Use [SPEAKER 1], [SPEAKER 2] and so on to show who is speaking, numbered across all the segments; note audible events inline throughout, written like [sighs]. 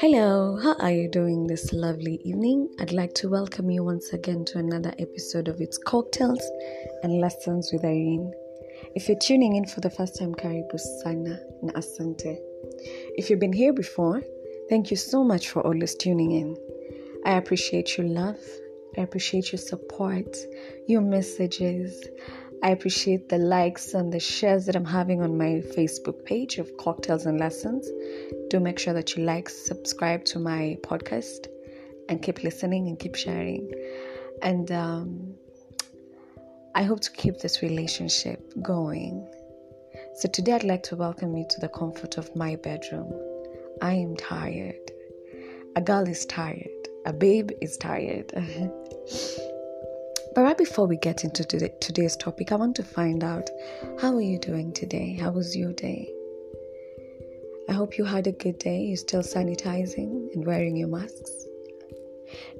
[SPEAKER 1] Hello, how are you doing this lovely evening? I'd like to welcome you once again to another episode of It's Cocktails and Lessons with Irene. If you're tuning in for the first time, karibu sana na asante. If you've been here before, thank you so much for always tuning in. I appreciate your love, I appreciate your support, your messages. I appreciate the likes and the shares that I'm having on my Facebook page of Cocktails and Lessons. Do make sure that you like, subscribe to my podcast, and keep listening and keep sharing. And um, I hope to keep this relationship going. So today I'd like to welcome you to the comfort of my bedroom. I am tired. A girl is tired. A babe is tired. [laughs] But right before we get into today, today's topic, I want to find out how are you doing today? How was your day? I hope you had a good day. You're still sanitizing and wearing your masks.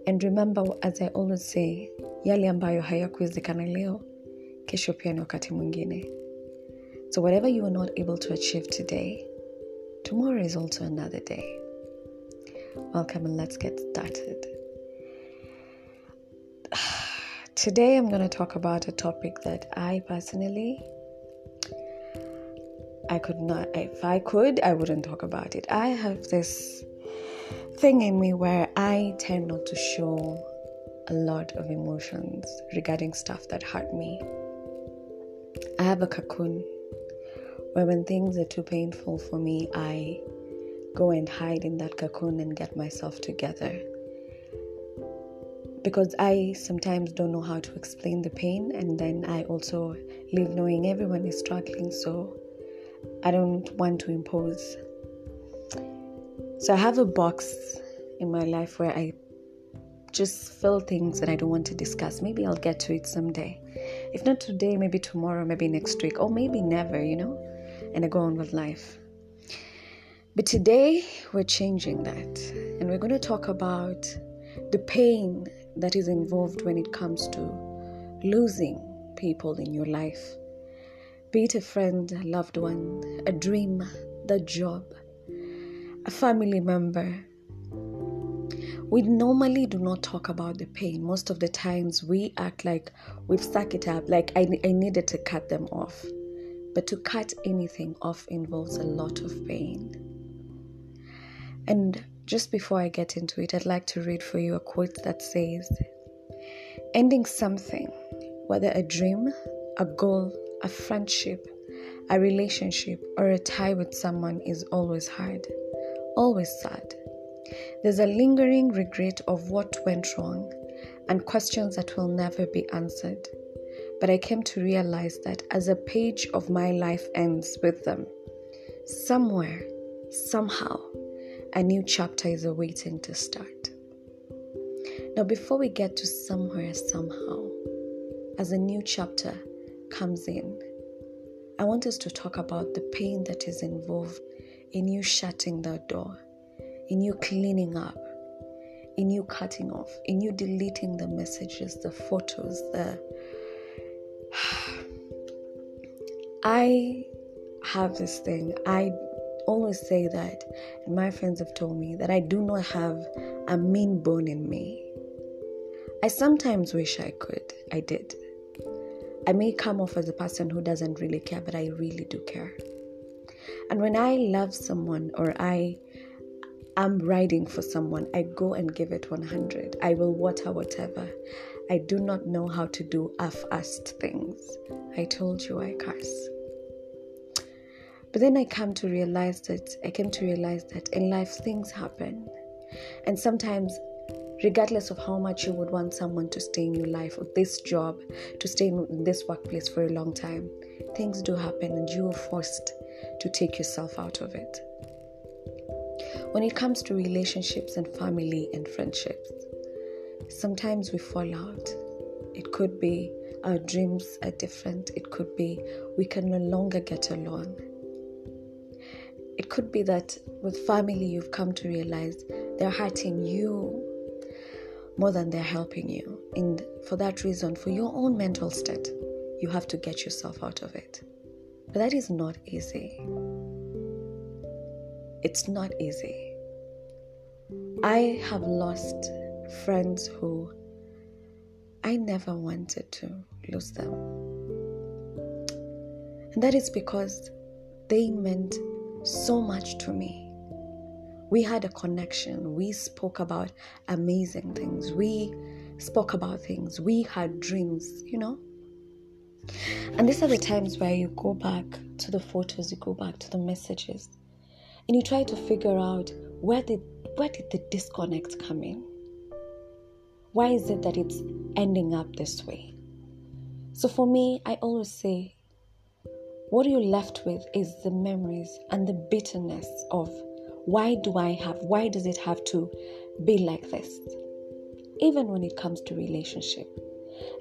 [SPEAKER 1] And remember, as I always say, yale ambayo hayakuwezekana leo, kesho pia ni wakati mwingine. So whatever you are not able to achieve today, tomorrow is also another day. Welcome and let's get started. [sighs] Today, I'm going to talk about a topic that I personally, I could not, if I could, I wouldn't talk about it. I have this thing in me where I tend not to show a lot of emotions regarding stuff that hurt me. I have a cocoon where when things are too painful for me, I go and hide in that cocoon and get myself together because I sometimes don't know how to explain the pain, and then I also live knowing everyone is struggling, so I don't want to impose. So I have a box in my life where I just fill things that I don't want to discuss. Maybe I'll get to it someday. If not today, maybe tomorrow, maybe next week, or maybe never, you know? And I go on with life. But today, we're changing that. And we're going to talk about the pain that is involved when it comes to losing people in your life. Be it a friend, a loved one, a dream, the job, a family member. We normally do not talk about the pain. Most of the times we act like we've stuck it up, like I, I needed to cut them off. But to cut anything off involves a lot of pain. And just before I get into it, I'd like to read for you a quote that says Ending something, whether a dream, a goal, a friendship, a relationship, or a tie with someone, is always hard, always sad. There's a lingering regret of what went wrong and questions that will never be answered. But I came to realize that as a page of my life ends with them, somewhere, somehow, a new chapter is awaiting to start. Now, before we get to somewhere, somehow, as a new chapter comes in, I want us to talk about the pain that is involved in you shutting that door, in you cleaning up, in you cutting off, in you deleting the messages, the photos, the. [sighs] I have this thing. I always say that, and my friends have told me that I do not have a mean bone in me. I sometimes wish I could. I did. I may come off as a person who doesn't really care, but I really do care. And when I love someone or I am riding for someone, I go and give it 100. I will water whatever. I do not know how to do half assed things. I told you I curse. But then I come to realize that I came to realize that in life things happen. And sometimes, regardless of how much you would want someone to stay in your life or this job, to stay in this workplace for a long time, things do happen and you are forced to take yourself out of it. When it comes to relationships and family and friendships, sometimes we fall out. It could be our dreams are different, it could be we can no longer get along it could be that with family, you've come to realize they're hurting you more than they're helping you. And for that reason, for your own mental state, you have to get yourself out of it. But that is not easy. It's not easy. I have lost friends who I never wanted to lose them. And that is because they meant so much to me. We had a connection. We spoke about amazing things. We spoke about things. We had dreams, you know? And these are the times where you go back to the photos, you go back to the messages, and you try to figure out where did where did the disconnect come in? Why is it that it's ending up this way? So for me, I always say what you're left with is the memories and the bitterness of why do I have, why does it have to be like this? Even when it comes to relationship,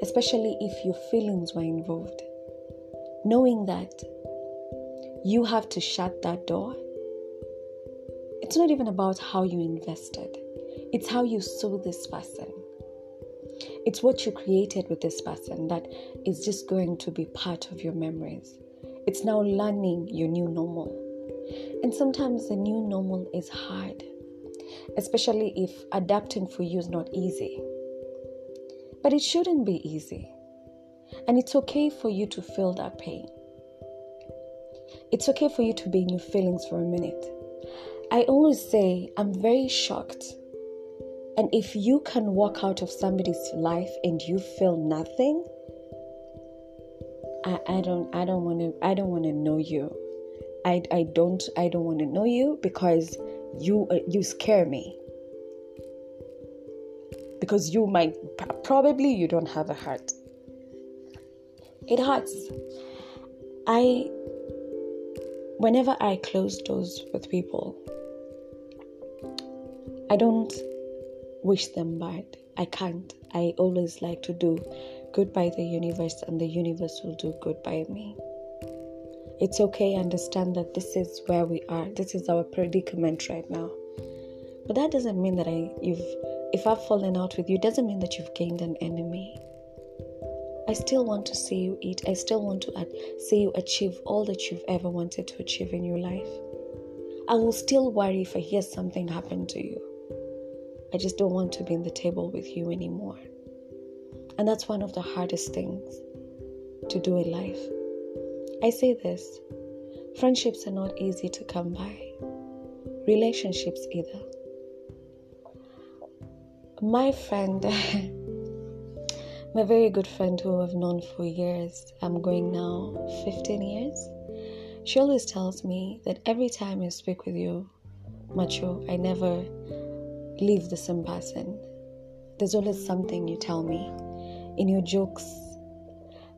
[SPEAKER 1] especially if your feelings were involved. Knowing that you have to shut that door, it's not even about how you invested, it's how you saw this person. It's what you created with this person that is just going to be part of your memories. It's now learning your new normal. And sometimes the new normal is hard, especially if adapting for you is not easy. But it shouldn't be easy. And it's okay for you to feel that pain. It's okay for you to be in your feelings for a minute. I always say I'm very shocked. And if you can walk out of somebody's life and you feel nothing, I, I don't I don't want to I don't want to know you. I, I don't I don't want to know you because you uh, you scare me. Because you might probably you don't have a heart. It hurts. I whenever I close doors with people, I don't wish them bad. I can't. I always like to do good by the universe, and the universe will do good by me. It's okay, understand that this is where we are. This is our predicament right now. But that doesn't mean that I you've if I've fallen out with you, doesn't mean that you've gained an enemy. I still want to see you eat. I still want to see you achieve all that you've ever wanted to achieve in your life. I will still worry if I hear something happen to you. I just don't want to be in the table with you anymore. And that's one of the hardest things to do in life. I say this friendships are not easy to come by, relationships either. My friend, [laughs] my very good friend who I've known for years, I'm going now 15 years, she always tells me that every time I speak with you, Macho, I never leave the same person. There's always something you tell me in your jokes.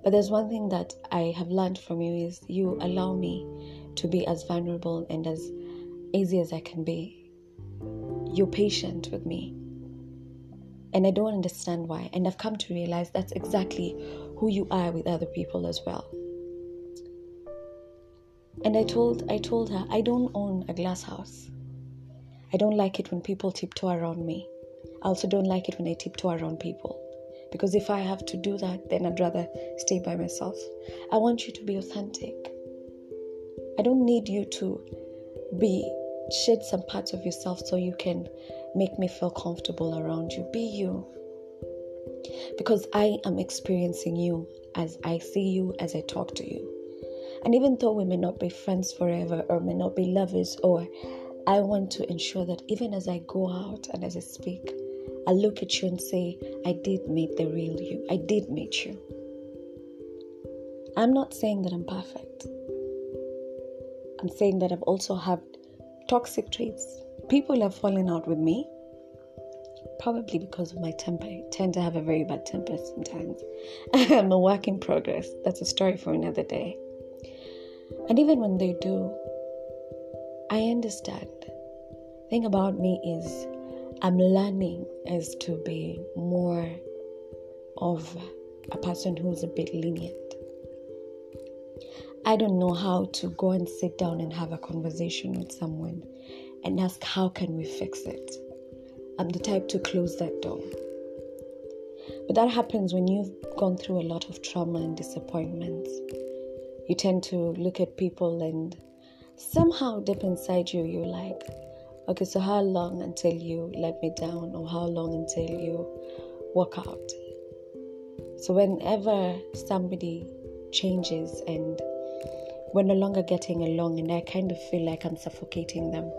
[SPEAKER 1] But there's one thing that I have learned from you is you allow me to be as vulnerable and as easy as I can be. You're patient with me. And I don't understand why. And I've come to realize that's exactly who you are with other people as well. And I told I told her I don't own a glass house. I don't like it when people tiptoe around me. I also don't like it when I tiptoe around people. Because if I have to do that, then I'd rather stay by myself. I want you to be authentic. I don't need you to be shed some parts of yourself so you can make me feel comfortable around you. Be you. Because I am experiencing you as I see you, as I talk to you. And even though we may not be friends forever or may not be lovers, or I want to ensure that even as I go out and as I speak, I look at you and say, I did meet the real you. I did meet you. I'm not saying that I'm perfect. I'm saying that I've also had toxic traits. People have fallen out with me, probably because of my temper. I tend to have a very bad temper sometimes. [laughs] I'm a work in progress. That's a story for another day. And even when they do, I understand. The thing about me is I'm learning is to be more of a person who's a bit lenient. I don't know how to go and sit down and have a conversation with someone and ask how can we fix it. I'm the type to close that door. But that happens when you've gone through a lot of trauma and disappointments. You tend to look at people and somehow deep inside you you're like, Okay, so how long until you let me down, or how long until you walk out? So, whenever somebody changes and we're no longer getting along, and I kind of feel like I'm suffocating them,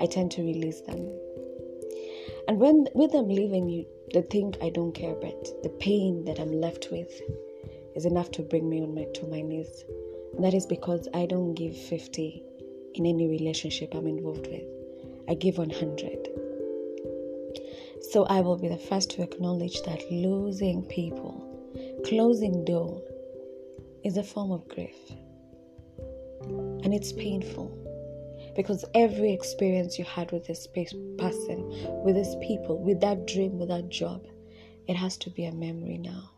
[SPEAKER 1] I tend to release them. And when with them leaving you, the thing I don't care, about, the pain that I'm left with is enough to bring me on my to my knees. And that is because I don't give 50 in any relationship I'm involved with. I give 100. So I will be the first to acknowledge that losing people, closing door, is a form of grief. And it's painful because every experience you had with this person, with these people, with that dream, with that job, it has to be a memory now.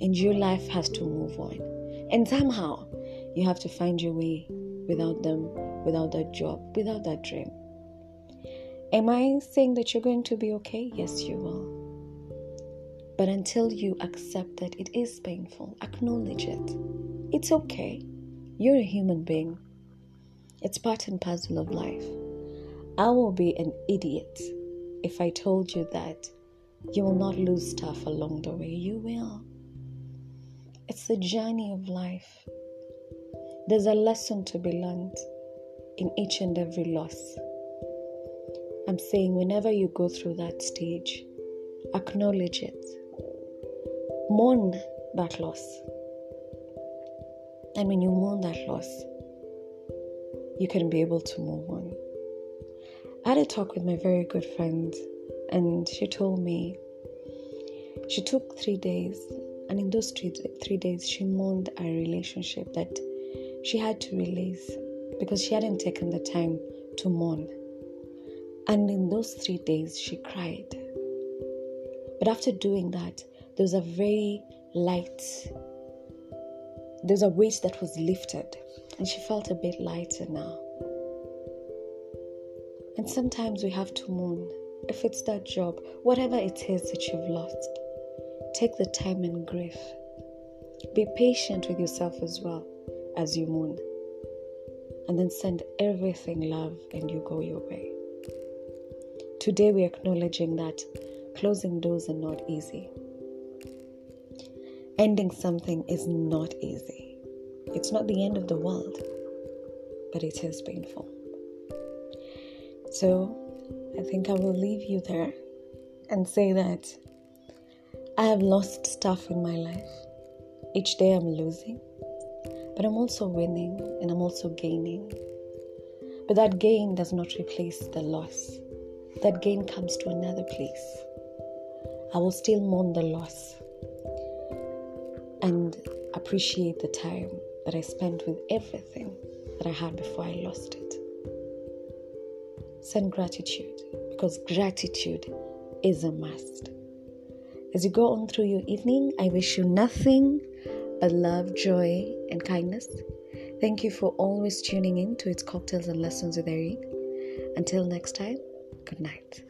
[SPEAKER 1] And your life has to move on. And somehow you have to find your way without them, without that job, without that dream. Am I saying that you're going to be okay? Yes, you will. But until you accept that it is painful, acknowledge it. It's okay. You're a human being. It's part and parcel of life. I will be an idiot if I told you that you will not lose stuff along the way. You will. It's the journey of life. There's a lesson to be learned in each and every loss. I'm saying, whenever you go through that stage, acknowledge it, mourn that loss. And when you mourn that loss, you can be able to move on. I had a talk with my very good friend, and she told me she took three days, and in those three, three days, she mourned a relationship that she had to release because she hadn't taken the time to mourn. And in those three days, she cried. But after doing that, there was a very light, there was a weight that was lifted and she felt a bit lighter now. And sometimes we have to mourn. If it's that job, whatever it is that you've lost, take the time and grief. Be patient with yourself as well as you mourn. And then send everything love and you go your way. Today we're acknowledging that closing doors are not easy. Ending something is not easy. It's not the end of the world, but it is painful. So I think I will leave you there and say that I have lost stuff in my life. Each day I'm losing, but I'm also winning and I'm also gaining. But that gain does not replace the loss. That gain comes to another place. I will still mourn the loss and appreciate the time that I spent with everything that I had before I lost it. Send gratitude because gratitude is a must. As you go on through your evening, I wish you nothing but love, joy, and kindness. Thank you for always tuning in to its cocktails and lessons with Irene. Until next time, good night.